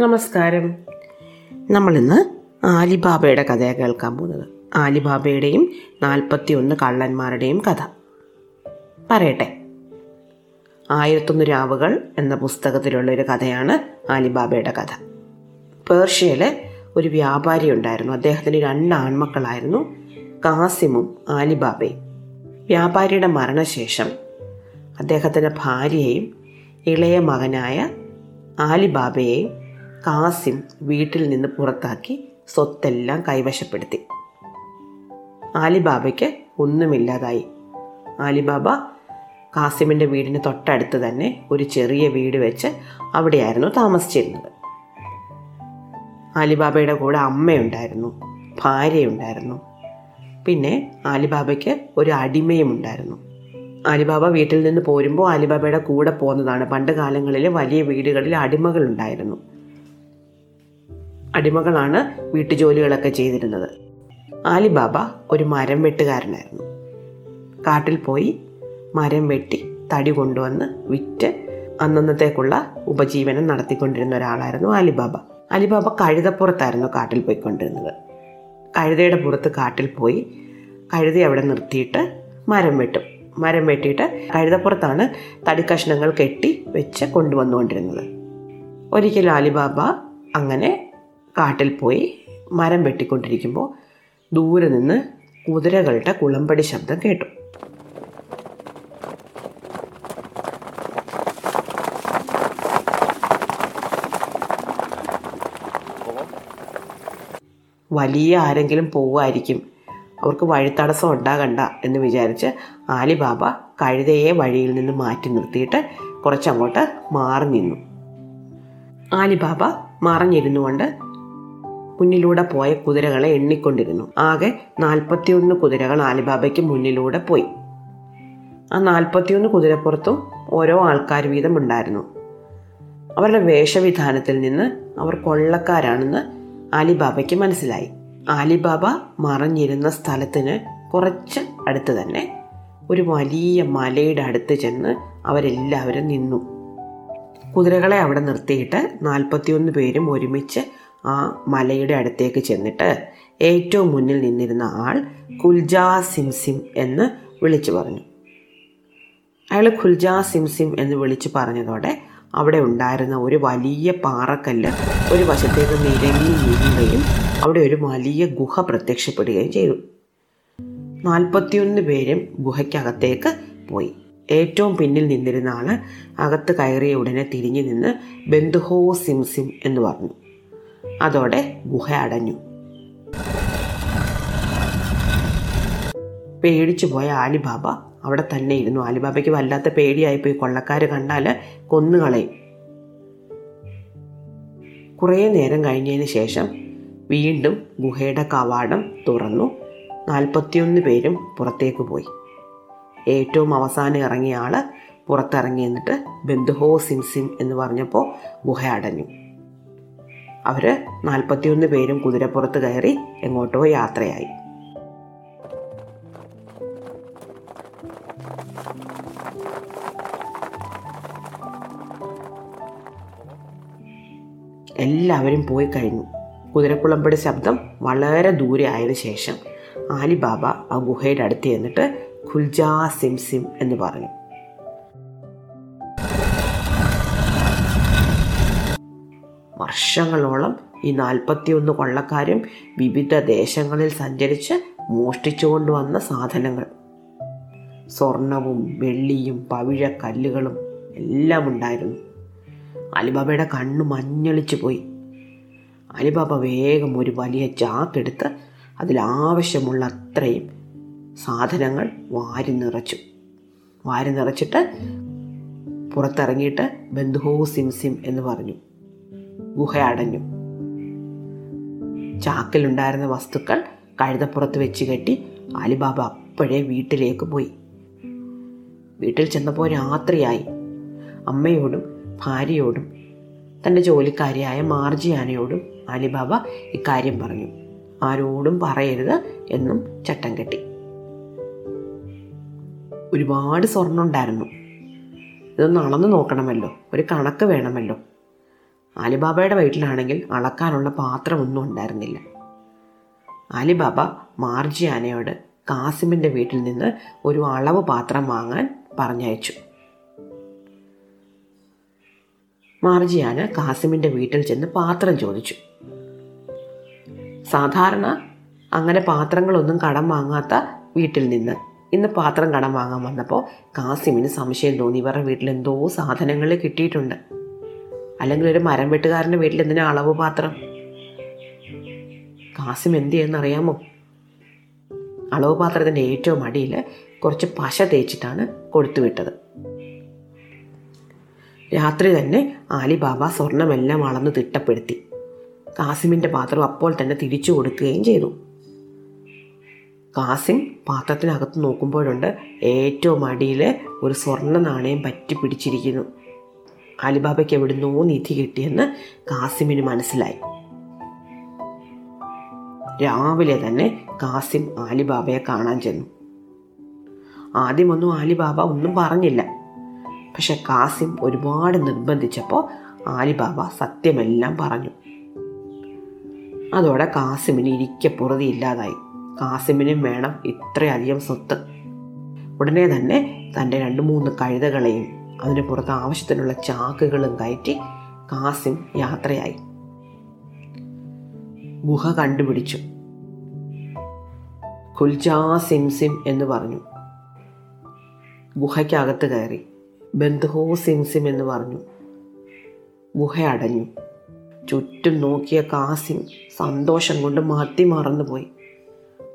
നമസ്കാരം. നമ്മളിന്ന് ആലിബാബയുടെ കഥയാണ് കേൾക്കാൻ പോകുന്നത്. ആലിബാബയുടെയും നാൽപ്പത്തി ഒന്ന് കള്ളന്മാരുടെയും കഥ. പറയട്ടെ. ആയിരത്തൊന്ന് രാവുകൾ എന്ന പുസ്തകത്തിലുള്ള ഒരു കഥയാണ് ആലിബാബയുടെ കഥ. പേർഷ്യയിലെ ഒരു വ്യാപാരി ഉണ്ടായിരുന്നു. അദ്ദേഹത്തിന് രണ്ട് ആൺമക്കളായിരുന്നു കാസിമും ആലിബാബയും. വ്യാപാരിയുടെ മരണശേഷം അദ്ദേഹത്തിന്റെ ഭാര്യയെയും ഇളയ മകനായ ആലിബാബയെയും കാസിം വീട്ടിൽ നിന്ന് പുറത്താക്കി സ്വത്തെല്ലാം കൈവശപ്പെടുത്തി. ആലിബാബയ്ക്ക് ഒന്നുമില്ലാതായി. ആലിബാബ കാസിമിന്റെ വീടിന് തൊട്ടടുത്ത് തന്നെ ഒരു ചെറിയ വീട് വെച്ച് അവിടെയായിരുന്നു താമസിച്ചിരുന്നത്. ആലിബാബയുടെ കൂടെ അമ്മയുണ്ടായിരുന്നു ഭാര്യയുണ്ടായിരുന്നു. പിന്നെ ആലിബാബയ്ക്ക് ഒരു അടിമയും ഉണ്ടായിരുന്നു. ആലിബാബ വീട്ടിൽ നിന്ന് പോരുമ്പോൾ ആലിബാബയുടെ കൂടെ പോകുന്നതാണ് പണ്ട് കാലങ്ങളിൽ വലിയ വീടുകളിൽ അടിമകളുണ്ടായിരുന്നു. അടിമകളാണ് വീട്ടുജോലികളൊക്കെ ചെയ്തിരുന്നത്. ആലിബാബ ഒരു മരം വെട്ടുകാരനായിരുന്നു. കാട്ടിൽ പോയി മരം വെട്ടി തടി കൊണ്ടുവന്ന് വിറ്റ് അന്നന്നത്തേക്കുള്ള ഉപജീവനം നടത്തിക്കൊണ്ടിരുന്ന ഒരാളായിരുന്നു അലിബാബ അലിബാബ കഴുതപ്പുറത്തായിരുന്നു കാട്ടിൽ പോയിക്കൊണ്ടിരുന്നത്. കഴുതയുടെ പുറത്ത് കാട്ടിൽ പോയി കഴുതി അവിടെ നിർത്തിയിട്ട് മരം വെട്ടും. മരം വെട്ടിയിട്ട് കഴുതപ്പുറത്താണ് തടിക്കഷ്ണങ്ങൾ കെട്ടി വെച്ച് കൊണ്ടുവന്നുകൊണ്ടിരുന്നത്. ഒരിക്കലും അലിബാബ അങ്ങനെ കാട്ടിൽ പോയി മരം വെട്ടിക്കൊണ്ടിരിക്കുമ്പോൾ ദൂരെ നിന്ന് കുതിരകളുടെ കുളമ്പടി ശബ്ദം കേട്ടു. വലിയ ആരെങ്കിലും പോവുമായിരിക്കും. അവർക്ക് വഴിത്തടസ്സം ഉണ്ടാകണ്ട എന്ന് വിചാരിച്ച് ആലിബാബ കഴുതയെ വഴിയിൽ നിന്ന് മാറ്റി നിർത്തിയിട്ട് കുറച്ചങ്ങോട്ട് മാറി നിന്നു. ആലിബാബ മറഞ്ഞിരുന്നു കൊണ്ട് മുന്നിലൂടെ പോയ കുതിരകളെ എണ്ണിക്കൊണ്ടിരുന്നു. ആകെ നാൽപ്പത്തിയൊന്ന് കുതിരകൾ ആലിബാബയ്ക്ക് മുന്നിലൂടെ പോയി. ആ നാൽപ്പത്തിയൊന്ന് കുതിരപ്പുറത്തും ഓരോ ആൾക്കാർ വീതം ഉണ്ടായിരുന്നു. അവരുടെ വേഷവിധാനത്തിൽ നിന്ന് അവർ കൊള്ളക്കാരാണെന്ന് ആലിബാബയ്ക്ക് മനസ്സിലായി. ആലിബാബ മറഞ്ഞിരുന്ന സ്ഥലത്തിന് കുറച്ച് അടുത്ത് തന്നെ ഒരു വലിയ മലയുടെ അടുത്ത് ചെന്ന് അവരെല്ലാവരും നിന്നു. കുതിരകളെ അവിടെ നിർത്തിയിട്ട് നാൽപ്പത്തിയൊന്ന് പേരും ഒരുമിച്ച് ആ മലയുടെ അടുത്തേക്ക് ചെന്നിട്ട് ഏറ്റവും മുന്നിൽ നിന്നിരുന്ന ആൾ കുൽജാ സിംസിം എന്ന് വിളിച്ചു പറഞ്ഞു. അയാൾ ഖുൽജാ സിംസിം എന്ന് വിളിച്ചു പറഞ്ഞതോടെ അവിടെ ഉണ്ടായിരുന്ന ഒരു വലിയ പാറക്കല്ല് ഒരു വശത്തേക്ക് നിരങ്ങി നീങ്ങുകയും അവിടെ ഒരു വലിയ ഗുഹ പ്രത്യക്ഷപ്പെടുകയും ചെയ്തു. നാൽപ്പത്തിയൊന്ന് പേരും ഗുഹയ്ക്കകത്തേക്ക് പോയി. ഏറ്റവും പിന്നിൽ നിന്നിരുന്ന ആൾ അകത്ത് കയറിയ ഉടനെ തിരിഞ്ഞു നിന്ന് ബന്ധുഹോ സിംസിം എന്ന് പറഞ്ഞു. അതോടെ ഗുഹ അടഞ്ഞു. പേടിച്ചു പോയ ആലിബാബ അവിടെ തന്നെ ഇരുന്നു ആലിബാബയ്ക്ക് വല്ലാത്ത പേടിയായി പേടിയായിപ്പോയി. കൊള്ളക്കാർ കണ്ടാൽ കൊന്നുകളയും. കുറേ നേരം കഴിഞ്ഞതിന് ശേഷം വീണ്ടും ഗുഹയുടെ കവാടം തുറന്നു. നാൽപ്പത്തിയൊന്ന് പേരും പുറത്തേക്ക് പോയി. ഏറ്റവും അവസാനം ഇറങ്ങിയ ആൾ പുറത്തിറങ്ങി എന്നിട്ട് ബന്ധുഹോ സിംസിം എന്ന് പറഞ്ഞപ്പോൾ ഗുഹ അടഞ്ഞു. അവർ നാൽപ്പത്തിയൊന്ന് പേരും കുതിരപ്പുറത്ത് കയറി എങ്ങോട്ടോ യാത്രയായി. എല്ലാവരും പോയി കഴിഞ്ഞു. കുതിരക്കുളമ്പടി ശബ്ദം വളരെ ദൂരെ ആയതിനു ശേഷം ആലിബാബ ആ ഗുഹയുടെ അടുത്ത് ചെന്നിട്ട് ഖുൽജാ സിംസിം എന്ന് പറഞ്ഞു. വർഷങ്ങളോളം ഈ നാൽപ്പത്തിയൊന്ന് കൊള്ളക്കാരും വിവിധ ദേശങ്ങളിൽ സഞ്ചരിച്ച് മോഷ്ടിച്ചുകൊണ്ടുവന്ന സാധനങ്ങൾ. സ്വർണവും വെള്ളിയും പവിഴക്കല്ലുകളും എല്ലാം ഉണ്ടായിരുന്നു അലിബാബയുടെ കണ്ണ് മഞ്ഞളിച്ചു പോയി. അലിബാബ വേഗം ഒരു വലിയ ചാക്കെടുത്ത് അതിലാവശ്യമുള്ള അത്രയും സാധനങ്ങൾ വാരി നിറച്ചു. വാരി നിറച്ചിട്ട് പുറത്തിറങ്ങിയിട്ട് ബന്ധുഹോ സിംസിം എന്ന് പറഞ്ഞു. ഗുഹ അടഞ്ഞു. ചാക്കിലുണ്ടായിരുന്ന വസ്തുക്കൾ കഴുതപ്പുറത്ത് വെച്ച് കെട്ടി അലിബാബ അപ്പോഴേ വീട്ടിലേക്ക് പോയി. വീട്ടിൽ ചെന്നപ്പോൾ രാത്രിയായി. അമ്മയോടും ഭാര്യയോടും തന്റെ ജോലിക്കാരിയായ മാർജിയാനയോടും അലിബാബ ഇക്കാര്യം പറഞ്ഞു. ആരോടും പറയരുത് എന്നും ചട്ടം കെട്ടി. ഒരുപാട് സ്വർണം ഉണ്ടായിരുന്നു ഇതൊന്ന് അളന്ന് നോക്കണമല്ലോ. ഒരു കണക്ക് വേണമല്ലോ. അലിബാബയുടെ വീട്ടിലാണെങ്കിൽ അളക്കാനുള്ള പാത്രമൊന്നും ഉണ്ടായിരുന്നില്ല. അലിബാബ മാർജിയാനയോട് കാസിമിന്റെ വീട്ടിൽ നിന്ന് ഒരു അളവ് പാത്രം വാങ്ങാൻ പറഞ്ഞയച്ചു. മാർജിയാന കാസിമിന്റെ വീട്ടിൽ ചെന്ന് പാത്രം ചോദിച്ചു. സാധാരണ അങ്ങനെ പാത്രങ്ങളൊന്നും കടം വാങ്ങാത്ത വീട്ടിൽ നിന്ന് ഇന്ന് പാത്രം കടം വാങ്ങാൻ വന്നപ്പോൾ കാസിമിന് സംശയം തോന്നി. ഇവരുടെ വീട്ടിൽ എന്തോ സാധനങ്ങൾ കിട്ടിയിട്ടുണ്ട്. അല്ലെങ്കിൽ ഒരു മരം വെട്ടുകാരന്റെ വീട്ടിൽ എന്തിനാ അളവ് പാത്രം? കാസിം എന്ത് ചെയ്യുന്നറിയാമോ അളവ് പാത്രത്തിന്റെ ഏറ്റവും അടിയിൽ കുറച്ച് പശ തേച്ചിട്ടാണ് കൊടുത്തുവിട്ടത് രാത്രി തന്നെ ആലിബാബ സ്വർണമെല്ലാം അളന്ന് തിട്ടപ്പെടുത്തി. കാസിമിന്റെ പാത്രം അപ്പോൾ തന്നെ തിരിച്ചു കൊടുക്കുകയും ചെയ്തു. കാസിം പാത്രത്തിനകത്ത് നോക്കുമ്പോഴുണ്ട് ഏറ്റവും അടിയിൽ ഒരു സ്വർണ നാണയം പറ്റി പിടിച്ചിരിക്കുന്നു അലിബാബയ്ക്ക് എവിടുന്നോ നിധി കിട്ടിയെന്ന് കാസിമിന് മനസ്സിലായി. രാവിലെ തന്നെ കാസിം ആലിബാബയെ കാണാൻ ചെന്നു. ആദ്യമൊന്നും ആലിബാബ ഒന്നും പറഞ്ഞില്ല. പക്ഷെ കാസിം ഒരുപാട് നിർബന്ധിച്ചപ്പോൾ ആലിബാബ സത്യമെല്ലാം പറഞ്ഞു. അതോടെ കാസിമിന് ഇരിക്കപ്പുറതി ഇല്ലാതായി. കാസിമിനും വേണം ഇത്രയധികം സ്വത്ത്. ഉടനെ തന്നെ തന്റെ രണ്ട് മൂന്ന് കഴുതകളെയും അതിന് പുറത്ത് ആവശ്യത്തിനുള്ള ചാക്കുകളും കയറ്റി കാസിം യാത്രയായി. ഗുഹ കണ്ടുപിടിച്ചു. കുൽജാ സിംസിം എന്ന് പറഞ്ഞു. ഗുഹയ്ക്കകത്ത് കയറി. ബന്ധുഹോ സിംസിം എന്ന് പറഞ്ഞു. ഗുഹ അടഞ്ഞു. ചുറ്റും നോക്കിയ കാസിം സന്തോഷം കൊണ്ട് മത്തി മറന്നുപോയി.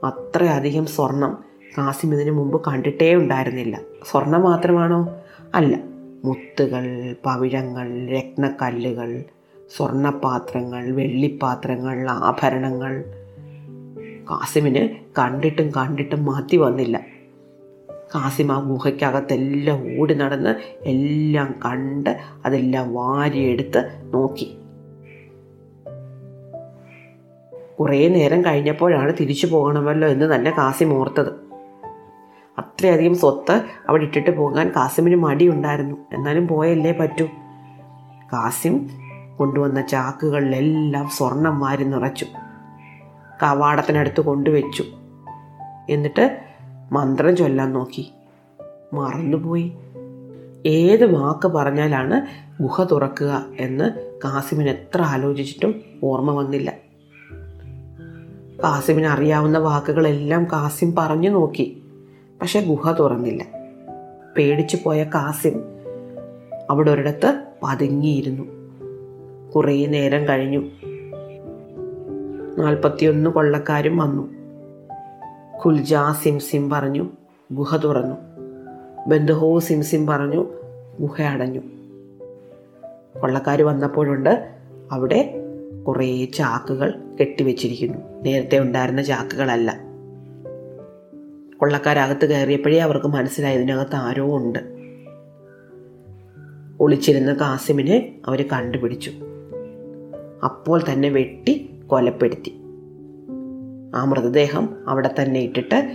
അത്രയധികം സ്വർണം കാസിം ഇതിനു മുമ്പ് കണ്ടിട്ടേ ഉണ്ടായിരുന്നില്ല. സ്വർണം മാത്രമാണോ? അല്ല. മുത്തുകൾ പവിഴങ്ങൾ രത്നക്കല്ലുകൾ സ്വർണപാത്രങ്ങൾ വെള്ളിപ്പാത്രങ്ങൾ ആഭരണങ്ങൾ. കാസിമിന് കണ്ടിട്ടും കണ്ടിട്ടും മാറ്റി വന്നില്ല. കാസിം ആ ഗുഹയ്ക്കകത്തെല്ലാം ഓടി നടന്ന് എല്ലാം കണ്ട് അതെല്ലാം വാരിയെടുത്ത് നോക്കി. കുറേ നേരം കഴിഞ്ഞപ്പോഴാണ് തിരിച്ചു പോകണമല്ലോ എന്ന് തന്നെ കാസിം ഓർത്തത്. അത്രയധികം സ്വത്ത് അവിടെ ഇട്ടിട്ട് പോകാൻ കാസിമിന് മടിയുണ്ടായിരുന്നു. എന്നാലും പോയല്ലേ പറ്റൂ. കാസിം കൊണ്ടുവന്ന ചാക്കുകളിലെല്ലാം സ്വർണം വാരി നിറച്ചു. കവാടത്തിനടുത്ത് കൊണ്ടുവച്ചു. എന്നിട്ട് മന്ത്രം ചൊല്ലാൻ നോക്കി. മറന്നുപോയി. ഏത് വാക്ക് പറഞ്ഞാലാണ് ഗുഹ തുറക്കുക എന്ന് കാസിമിന് എത്ര ആലോചിച്ചിട്ടും ഓർമ്മ വന്നില്ല. കാസിമിന് അറിയാവുന്ന വാക്കുകളെല്ലാം കാസിം പറഞ്ഞു നോക്കി. പക്ഷെ ഗുഹ തുറന്നില്ല. പേടിച്ചു പോയ കാസിം അവിടെ ഒരിടത്ത് പതുങ്ങിയിരുന്നു. കുറേ നേരം കഴിഞ്ഞു. നാൽപ്പത്തിയൊന്ന് കൊള്ളക്കാരും വന്നു. ഖുൽജാ സിംസിം പറഞ്ഞു ഗുഹ തുറന്നു. ബന്ധുഹോ സിംസിം പറഞ്ഞു ഗുഹ അടഞ്ഞു. കൊള്ളക്കാർ വന്നപ്പോഴുണ്ട് അവിടെ കുറേ ചാക്കുകൾ കെട്ടിവെച്ചിരിക്കുന്നു. നേരത്തെ ഉണ്ടായിരുന്ന ചാക്കുകളല്ല. കൊള്ളക്കാരകത്ത് കയറിയപ്പോഴേ അവർക്ക് മനസ്സിലായി ഇതിനകത്ത് ആരോ ഉണ്ട്. ഒളിച്ചിരുന്ന കാസിമിനെ അവർ കണ്ടുപിടിച്ചു. അപ്പോൾ തന്നെ വെട്ടി കൊലപ്പെടുത്തി. ആ മൃതദേഹം അവിടെ തന്നെ ഇട്ടിട്ട്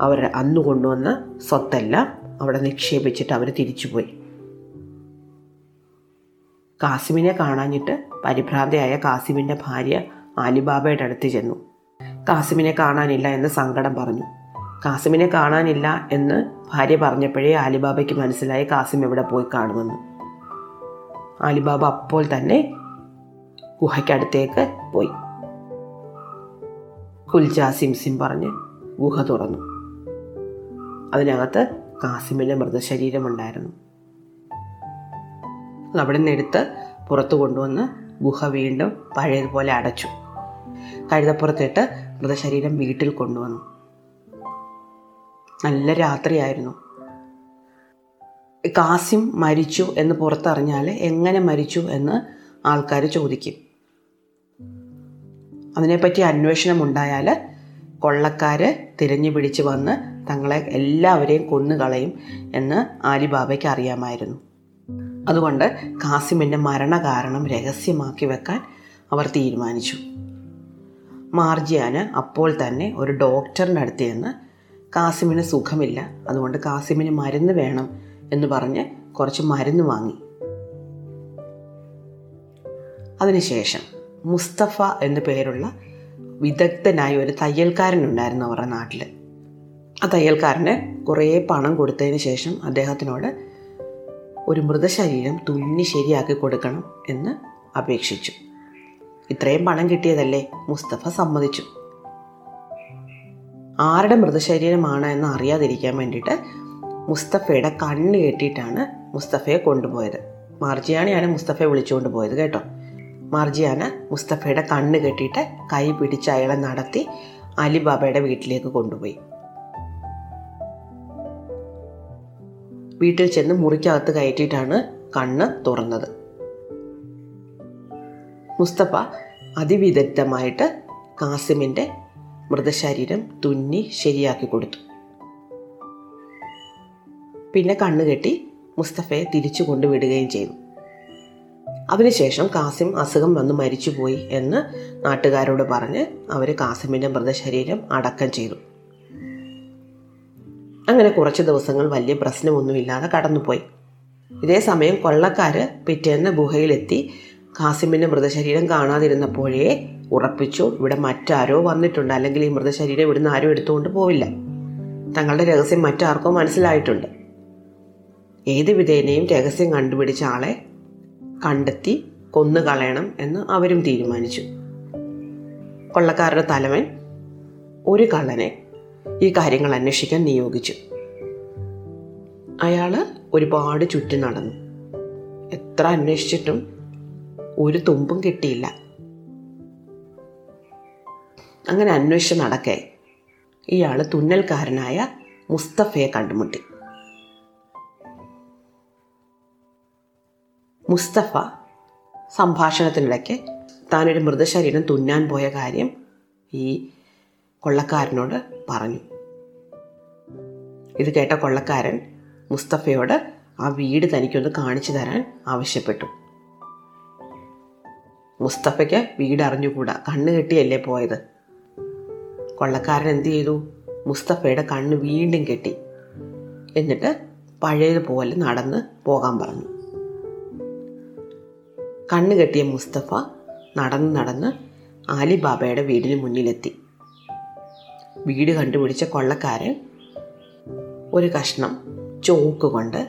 അവർ അന്ന് കൊണ്ടുവന്ന സ്വത്തെല്ലാം അവിടെ നിക്ഷേപിച്ചിട്ട് അവർ തിരിച്ചുപോയി. കാസിമിനെ കാണാഞ്ഞിട്ട് പരിഭ്രാന്തയായ കാസിമിന്റെ ഭാര്യ ആലിബാബയുടെ അടുത്ത് ചെന്നു. കാസിമിനെ കാണാനില്ല എന്ന് സങ്കടം പറഞ്ഞു. കാസിമിനെ കാണാനില്ല എന്ന് ഭാര്യ പറഞ്ഞപ്പോഴേ ആലിബാബയ്ക്ക് മനസ്സിലായി കാസിം എവിടെ പോയി കാണുമെന്ന്. ആലിബാബ അപ്പോൾ തന്നെ ഗുഹയ്ക്കടുത്തേക്ക് പോയി. കുൽജാ സിംസിം പറഞ്ഞ് ഗുഹ തുറന്നു. അതിനകത്ത് കാസിമിന്റെ മൃതശരീരമുണ്ടായിരുന്നു അവിടെ നിന്ന് എടുത്ത് പുറത്തു കൊണ്ടുവന്ന് ഗുഹ വീണ്ടും പഴയതുപോലെ അടച്ചു. കഴുതപ്പുറത്തിട്ട് മൃതശരീരം വീട്ടിൽ കൊണ്ടുവന്നു. നല്ല രാത്രിയായിരുന്നു. കാസിം മരിച്ചു എന്ന് പുറത്തറിഞ്ഞാൽ എങ്ങനെ മരിച്ചു എന്ന് ആൾക്കാർ ചോദിക്കും. അതിനെപ്പറ്റി അന്വേഷണം ഉണ്ടായാൽ കൊള്ളക്കാർ തിരഞ്ഞു പിടിച്ച് വന്ന് തങ്ങളെ എല്ലാവരെയും കൊന്നുകളയും എന്ന് ആലിബാബയ്ക്ക് അറിയാമായിരുന്നു. അതുകൊണ്ട് കാസിമിന്റെ മരണകാരണം രഹസ്യമാക്കി വെക്കാൻ അവർ തീരുമാനിച്ചു. മാർജിയാന് അപ്പോൾ തന്നെ ഒരു ഡോക്ടറിന്റെ അടുത്ത് ചെന്ന് കാസിമിന് സുഖമില്ല. അതുകൊണ്ട് കാസിമിന് മരുന്ന് വേണം എന്ന് പറഞ്ഞ് കുറച്ച് മരുന്ന് വാങ്ങി. അതിനുശേഷം മുസ്തഫ എന്നു പേരുള്ള വിദഗ്ധനായ ഒരു തയ്യൽക്കാരനുണ്ടായിരുന്നു അവരുടെ നാട്ടിൽ ആ തയ്യൽക്കാരന് കുറേ പണം കൊടുത്തതിന് ശേഷം അദ്ദേഹത്തിനോട് ഒരു മൃതശരീരം തുന്നി ശരിയാക്കി കൊടുക്കണം എന്ന് അപേക്ഷിച്ചു. ഇത്രയും പണം കിട്ടിയതല്ലേ? മുസ്തഫ സമ്മതിച്ചു. ആരുടെ മൃതശരീരമാണ് എന്ന് അറിയാതിരിക്കാൻ വേണ്ടിയിട്ട് മുസ്തഫയുടെ കണ്ണ് കെട്ടിയിട്ടാണ് മുസ്തഫയെ കൊണ്ടുപോയത്. മാർജിയാനെയാണ് മുസ്തഫയെ വിളിച്ചുകൊണ്ട് പോയത് കേട്ടോ. മാർജിയാന മുസ്തഫയുടെ കണ്ണ് കെട്ടിയിട്ട് കൈ പിടിച്ച് അയാളെ നടത്തി അലിബാബയുടെ വീട്ടിലേക്ക് കൊണ്ടുപോയി. വീട്ടിൽ ചെന്ന് മുറിക്കകത്ത് കയറ്റിയിട്ടാണ് കണ്ണ് തുറന്നത്. മുസ്തഫ അതിവിദഗ്ധമായിട്ട് കാസിമിന്റെ മൃതശരീരം തുന്നി ശരിയാക്കി കൊടുത്തു. പിന്നെ കണ്ണുകെട്ടി മുസ്തഫയെ തിരിച്ചു കൊണ്ടുവിടുകയും ചെയ്തു. അതിനുശേഷം കാസിം അസുഖം വന്ന് മരിച്ചുപോയി എന്ന് നാട്ടുകാരോട് പറഞ്ഞ് അവർ കാസിമിന്റെ മൃതശരീരം അടക്കം ചെയ്തു. അങ്ങനെ കുറച്ച് ദിവസങ്ങൾ വലിയ പ്രശ്നമൊന്നുമില്ലാതെ കടന്നുപോയി. ഇതേ സമയം കൊള്ളക്കാർ പിറ്റേന്ന് ഗുഹയിലെത്തി കാസിമിന്റെ മൃതശരീരം കാണാതിരുന്നപ്പോഴേ ഉറപ്പിച്ചു ഇവിടെ മറ്റാരോ വന്നിട്ടുണ്ട്. അല്ലെങ്കിൽ ഈ മൃതശരീരം ഇവിടുന്ന് ആരും എടുത്തുകൊണ്ട് പോവില്ല. തങ്ങളുടെ രഹസ്യം മറ്റാർക്കോ മനസ്സിലായിട്ടുണ്ട്. ഏത് വിധേനയും രഹസ്യം കണ്ടുപിടിച്ച ആളെ കണ്ടെത്തി കൊന്നു കളയണം എന്ന് അവരും തീരുമാനിച്ചു. കൊള്ളക്കാരുടെ തലവൻ ഒരു കള്ളനെ ഈ കാര്യങ്ങൾ അന്വേഷിക്കാൻ നിയോഗിച്ചു. അയാൾ ഒരുപാട് ചുറ്റി നടന്നു. എത്ര അന്വേഷിച്ചിട്ടും ഒരു തുമ്പും കിട്ടിയില്ല. അങ്ങനെ അന്വേഷിച്ച് നടക്കെ. ഇയാൾ തുന്നൽക്കാരനായ മുസ്തഫയെ കണ്ടുമുട്ടി. മുസ്തഫ സംഭാഷണത്തിനിടയ്ക്ക് താനൊരു മൃതശരീരം തുന്നാൻ പോയ കാര്യം ഈ കൊള്ളക്കാരനോട് പറഞ്ഞു. ഇത് കേട്ട കൊള്ളക്കാരൻ മുസ്തഫയോട് ആ വീട് തനിക്കൊന്ന് കാണിച്ചു തരാൻ ആവശ്യപ്പെട്ടു. മുസ്തഫയ്ക്ക് വീട് അറിഞ്ഞുകൂടാ. കണ്ണ് കെട്ടിയല്ലേ പോയത്? കൊള്ളക്കാരൻ എന്ത് ചെയ്തു? മുസ്തഫയുടെ കണ്ണ് വീണ്ടും കെട്ടി. എന്നിട്ട് പഴയതുപോലെ നടന്ന് പോകാൻ പറഞ്ഞു. കണ്ണ് കെട്ടിയ മുസ്തഫ നടന്ന് നടന്ന് ആലിബാബയുടെ വീടിന് മുന്നിലെത്തി. വീട് കണ്ടുപിടിച്ച കൊള്ളക്കാരൻ ഒരു കഷ്ണം ചോക്ക് കൊണ്ട്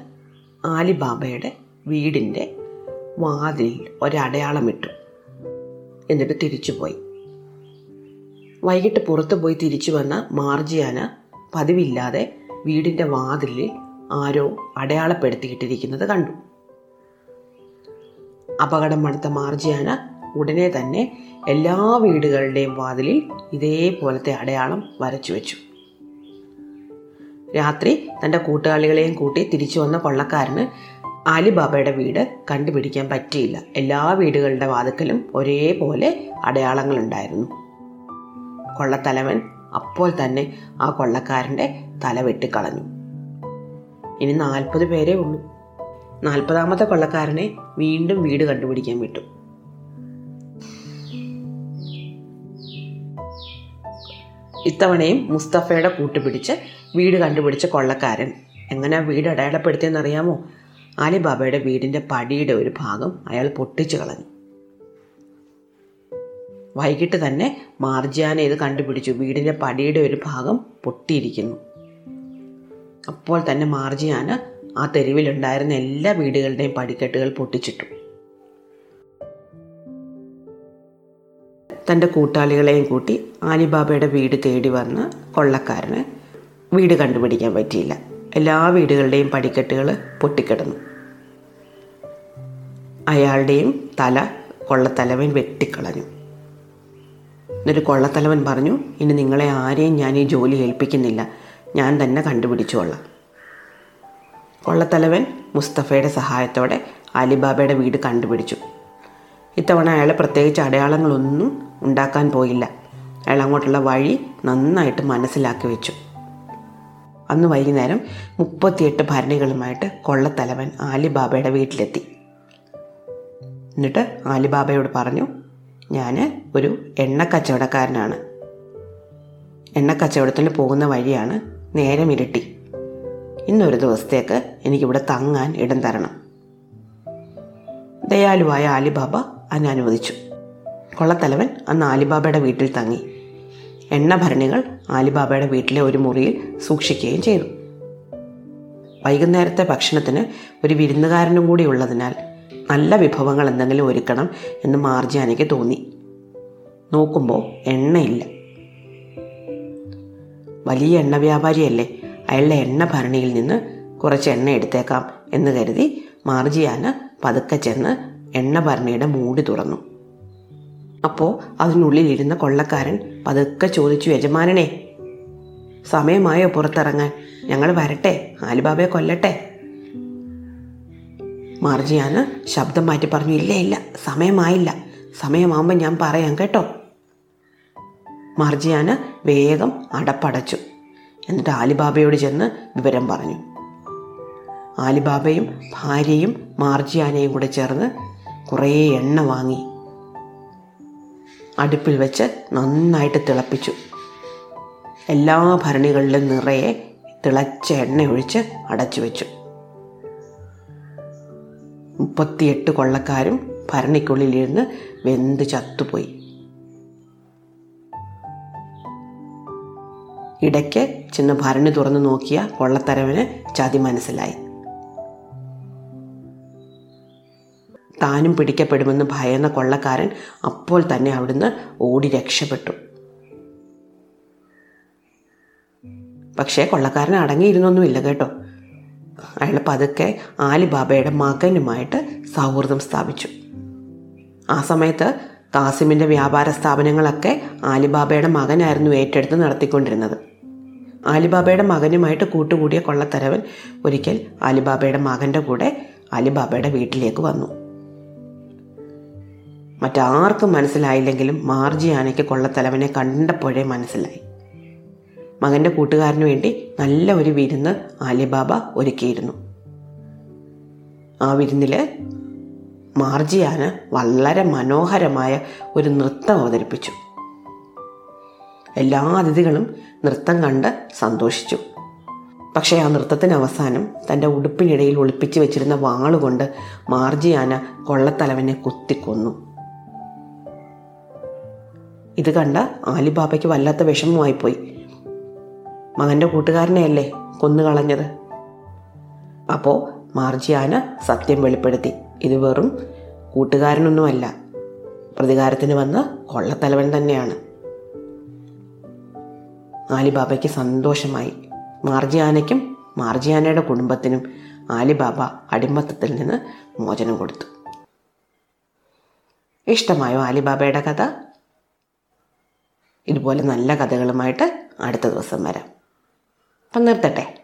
ആലിബാബയുടെ വീടിന്റെ വാതിൽ ഒരടയാളമിട്ടു എന്നിട്ട് തിരിച്ചുപോയി വൈകിട്ട് പുറത്തു പോയി തിരിച്ചു വന്ന മാർജിയാന പതിവില്ലാതെ വീടിന്റെ വാതിലിൽ ആരോ അടയാളപ്പെടുത്തിയിട്ടിരിക്കുന്നത് കണ്ടു. അപകടം മണത്ത മാർജിയാന ഉടനെ തന്നെ എല്ലാ വീടുകളുടെയും വാതിലിൽ ഇതേപോലത്തെ അടയാളം വരച്ചു വെച്ചു. രാത്രി തന്റെ കൂട്ടുകാളികളെയും കൂട്ടി തിരിച്ചു വന്ന കൊള്ളക്കാരന് ആലിബാബയുടെ വീട് കണ്ടുപിടിക്കാൻ പറ്റിയില്ല. എല്ലാ വീടുകളുടെ വാതുക്കലും ഒരേപോലെ അടയാളങ്ങളുണ്ടായിരുന്നു. കൊള്ളത്തലവൻ അപ്പോൾ തന്നെ ആ കൊള്ളക്കാരന്റെ തല വെട്ടിക്കളഞ്ഞു ഇനി നാൽപ്പത് പേരെ ഉള്ളൂ. നാൽപ്പതാമത്തെ കൊള്ളക്കാരനെ വീണ്ടും വീട് കണ്ടുപിടിക്കാൻ വിട്ടു. ഇത്തവണയും മുസ്തഫയുടെ കൂട്ടുപിടിച്ച് വീട് കണ്ടുപിടിച്ച കൊള്ളക്കാരൻ എങ്ങനെ വീട് അടയാളപ്പെടുത്തിയെന്നറിയാമോ? അലിബാബയുടെ വീടിന്റെ പടിയുടെ ഒരു ഭാഗം അയാൾ പൊട്ടിച്ചു കളഞ്ഞു. വൈകിട്ട് തന്നെ മാർജിയാന ഇത് കണ്ടുപിടിച്ചു. വീടിന്റെ പടിയുടെ ഒരു ഭാഗം പൊട്ടിയിരിക്കുന്നു. അപ്പോൾ തന്നെ മാർജിയാന ആ തെരുവിലുണ്ടായിരുന്ന എല്ലാ വീടുകളുടെയും പടിക്കെട്ടുകൾ പൊട്ടിച്ചിട്ടു. തന്റെ കൂട്ടാളികളെയും കൂട്ടി ആലിബാബയുടെ വീട് തേടി വന്ന് കൊള്ളക്കാരന് വീട് കണ്ടുപിടിക്കാൻ പറ്റിയില്ല. എല്ലാ വീടുകളുടെയും പടിക്കെട്ടുകൾ പൊട്ടിക്കിടന്നു. അയാളുടെയും തല കൊള്ളത്തലവൻ വെട്ടിക്കളഞ്ഞു. എന്നിട്ട് കൊള്ളത്തലവൻ പറഞ്ഞു ഇനി നിങ്ങളെ ആരെയും ഞാൻ ഈ ജോലി ഏൽപ്പിക്കുന്നില്ല. ഞാൻ തന്നെ കണ്ടുപിടിച്ചോളാം കൊള്ളത്തലവൻ മുസ്തഫയുടെ സഹായത്തോടെ അലിബാബയുടെ വീട് കണ്ടുപിടിച്ചു. ഇത്തവണ അയാൾ പ്രത്യേകിച്ച് അടയാളങ്ങളൊന്നും ഉണ്ടാക്കാൻ പോയില്ല. അയാൾ അങ്ങോട്ടുള്ള വഴി നന്നായിട്ട് മനസ്സിലാക്കി വെച്ചു. അന്ന് വൈകുന്നേരം മുപ്പത്തിയെട്ട് ഭരണികളുമായിട്ട് കൊള്ളത്തലവൻ ആലിബാബയുടെ വീട്ടിലെത്തി. എന്നിട്ട് ആലിബാബയോട് പറഞ്ഞു ഞാൻ ഒരു എണ്ണക്കച്ചവടക്കാരനാണ്. എണ്ണക്കച്ചവടത്തിന് പോകുന്ന വഴിയാണ് നേരം ഇരുട്ടി. ഇന്നൊരു ദിവസത്തേക്ക് എനിക്കിവിടെ തങ്ങാൻ ഇടം തരണം. ദയാലുവായ ആലിബാബ അനുവദിച്ചു. കൊള്ളത്തലവൻ അന്ന് ആലിബാബയുടെ വീട്ടിൽ തങ്ങി. എണ്ണഭരണികൾ ആലിബാബയുടെ വീട്ടിലെ ഒരു മുറിയിൽ സൂക്ഷിക്കുകയും ചെയ്തു. വൈകുന്നേരത്തെ ഭക്ഷണത്തിന് ഒരു വിരുന്നുകാരനും കൂടി ഉള്ളതിനാൽ നല്ല വിഭവങ്ങൾ എന്തെങ്കിലും ഒരുക്കണം എന്ന് മാർജിയാനയ്ക്ക് തോന്നി. നോക്കുമ്പോൾ എണ്ണയില്ല. വലിയ എണ്ണ വ്യാപാരിയല്ലേ? അയാളുടെ എണ്ണ ഭരണിയിൽ നിന്ന് കുറച്ച് എണ്ണ എടുത്തേക്കാം എന്ന് കരുതി മാർജിയാന പതുക്കെ ചെന്ന് എണ്ണ ഭരണിയുടെ മൂടി തുറന്നു. അപ്പോൾ അതിനുള്ളിലിരുന്ന കൊള്ളക്കാരൻ പതുക്കെ ചോദിച്ചു യജമാനനെ സമയമായോ പുറത്തിറങ്ങാൻ? ഞങ്ങൾ വരട്ടെ ആലിബാബയെ കൊല്ലട്ടെ. മാർജിയാന് ശബ്ദം മാറ്റി പറഞ്ഞു ഇല്ല ഇല്ല സമയമായില്ല. സമയമാകുമ്പോൾ ഞാൻ പറയാം കേട്ടോ. മാർജിയാന് വേഗം അടപ്പടച്ചു. എന്നിട്ട് ആലിബാബയോട് ചെന്ന് വിവരം പറഞ്ഞു. ആലിബാബയും ഭാര്യയും മാർജിയാനയും കൂടെ ചേർന്ന് കുറേ എണ്ണ വാങ്ങി. അടുപ്പിൽ വെച്ച് നന്നായിട്ട് തിളപ്പിച്ചു. എല്ലാ ഭരണികളിലും നിറയെ തിളച്ച എണ്ണ ഒഴിച്ച് അടച്ചു വെച്ചു. മുപ്പത്തിയെട്ട് കൊള്ളക്കാരും ഭരണിക്കുള്ളിലിരുന്ന് വെന്ത് ചത്തുപോയി. ഇടയ്ക്ക് ചെന്ന് ഭരണി തുറന്നു നോക്കിയ കൊള്ളത്തരവന് ചതി മനസ്സിലായി. താനും പിടിക്കപ്പെടുമെന്ന് ഭയന്ന കൊള്ളക്കാരൻ അപ്പോൾ തന്നെ അവിടുന്ന് ഓടി രക്ഷപ്പെട്ടു. പക്ഷേ കൊള്ളക്കാരൻ അടങ്ങിയിരുന്നൊന്നുമില്ല കേട്ടോ. അയാൾ പതുക്കെ ആലിബാബയുടെ മകനുമായിട്ട് സൗഹൃദം സ്ഥാപിച്ചു. ആ സമയത്ത് കാസിമിന്റെ വ്യാപാര സ്ഥാപനങ്ങളൊക്കെ ആലിബാബയുടെ മകനായിരുന്നു ഏറ്റെടുത്ത് നടത്തിക്കൊണ്ടിരുന്നത്. ആലിബാബയുടെ മകനുമായിട്ട് കൂട്ടുകൂടിയ കൊള്ളത്തരവൻ ഒരിക്കൽ ആലിബാബയുടെ മകന്റെ കൂടെ ആലിബാബയുടെ വീട്ടിലേക്ക് വന്നു. മറ്റാർക്കും മനസ്സിലായില്ലെങ്കിലും മാർജി ആനയ്ക്ക് കൊള്ളത്തലവനെ കണ്ടപ്പോഴേ മനസ്സിലായി. മകന്റെ കൂട്ടുകാരന് വേണ്ടി നല്ല ഒരു വിരുന്ന് ആലിബാബ ഒരുക്കിയിരുന്നു. ആ വിരുന്നിൽ മാർജിയാന വളരെ മനോഹരമായ ഒരു നൃത്തം അവതരിപ്പിച്ചു. എല്ലാ അതിഥികളും നൃത്തം കണ്ട് സന്തോഷിച്ചു. പക്ഷേ ആ നൃത്തത്തിന് അവസാനം തന്റെ ഉടുപ്പിനിടയിൽ ഒളിപ്പിച്ചു വെച്ചിരുന്ന വാളുകൊണ്ട് മാർജിയാന കൊള്ളത്തലവനെ കുത്തിക്കൊന്നു. ഇത് കണ്ട ആലിബാബയ്ക്ക് വല്ലാത്ത വിഷമമായിപ്പോയി. മകന്റെ കൂട്ടുകാരനെയല്ലേ കൊന്നുകളഞ്ഞത് അപ്പോൾ മാർജിയാന സത്യം വെളിപ്പെടുത്തി. ഇത് വെറും കൂട്ടുകാരനൊന്നുമല്ല. പ്രതികാരത്തിന് വന്ന കൊള്ളത്തലവൻ തന്നെയാണ്. ആലിബാബയ്ക്ക് സന്തോഷമായി. മാർജിയാനയ്ക്കും മാർജിയാനയുടെ കുടുംബത്തിനും ആലിബാബ അടിമത്തത്തിൽ നിന്ന് മോചനം കൊടുത്തു. ഇഷ്ടമായോ ആലിബാബയുടെ കഥ? ഇതുപോലെ നല്ല കഥകളുമായിട്ട് അടുത്ത ദിവസം വരാം. അപ്പം നിർത്തട്ടെ.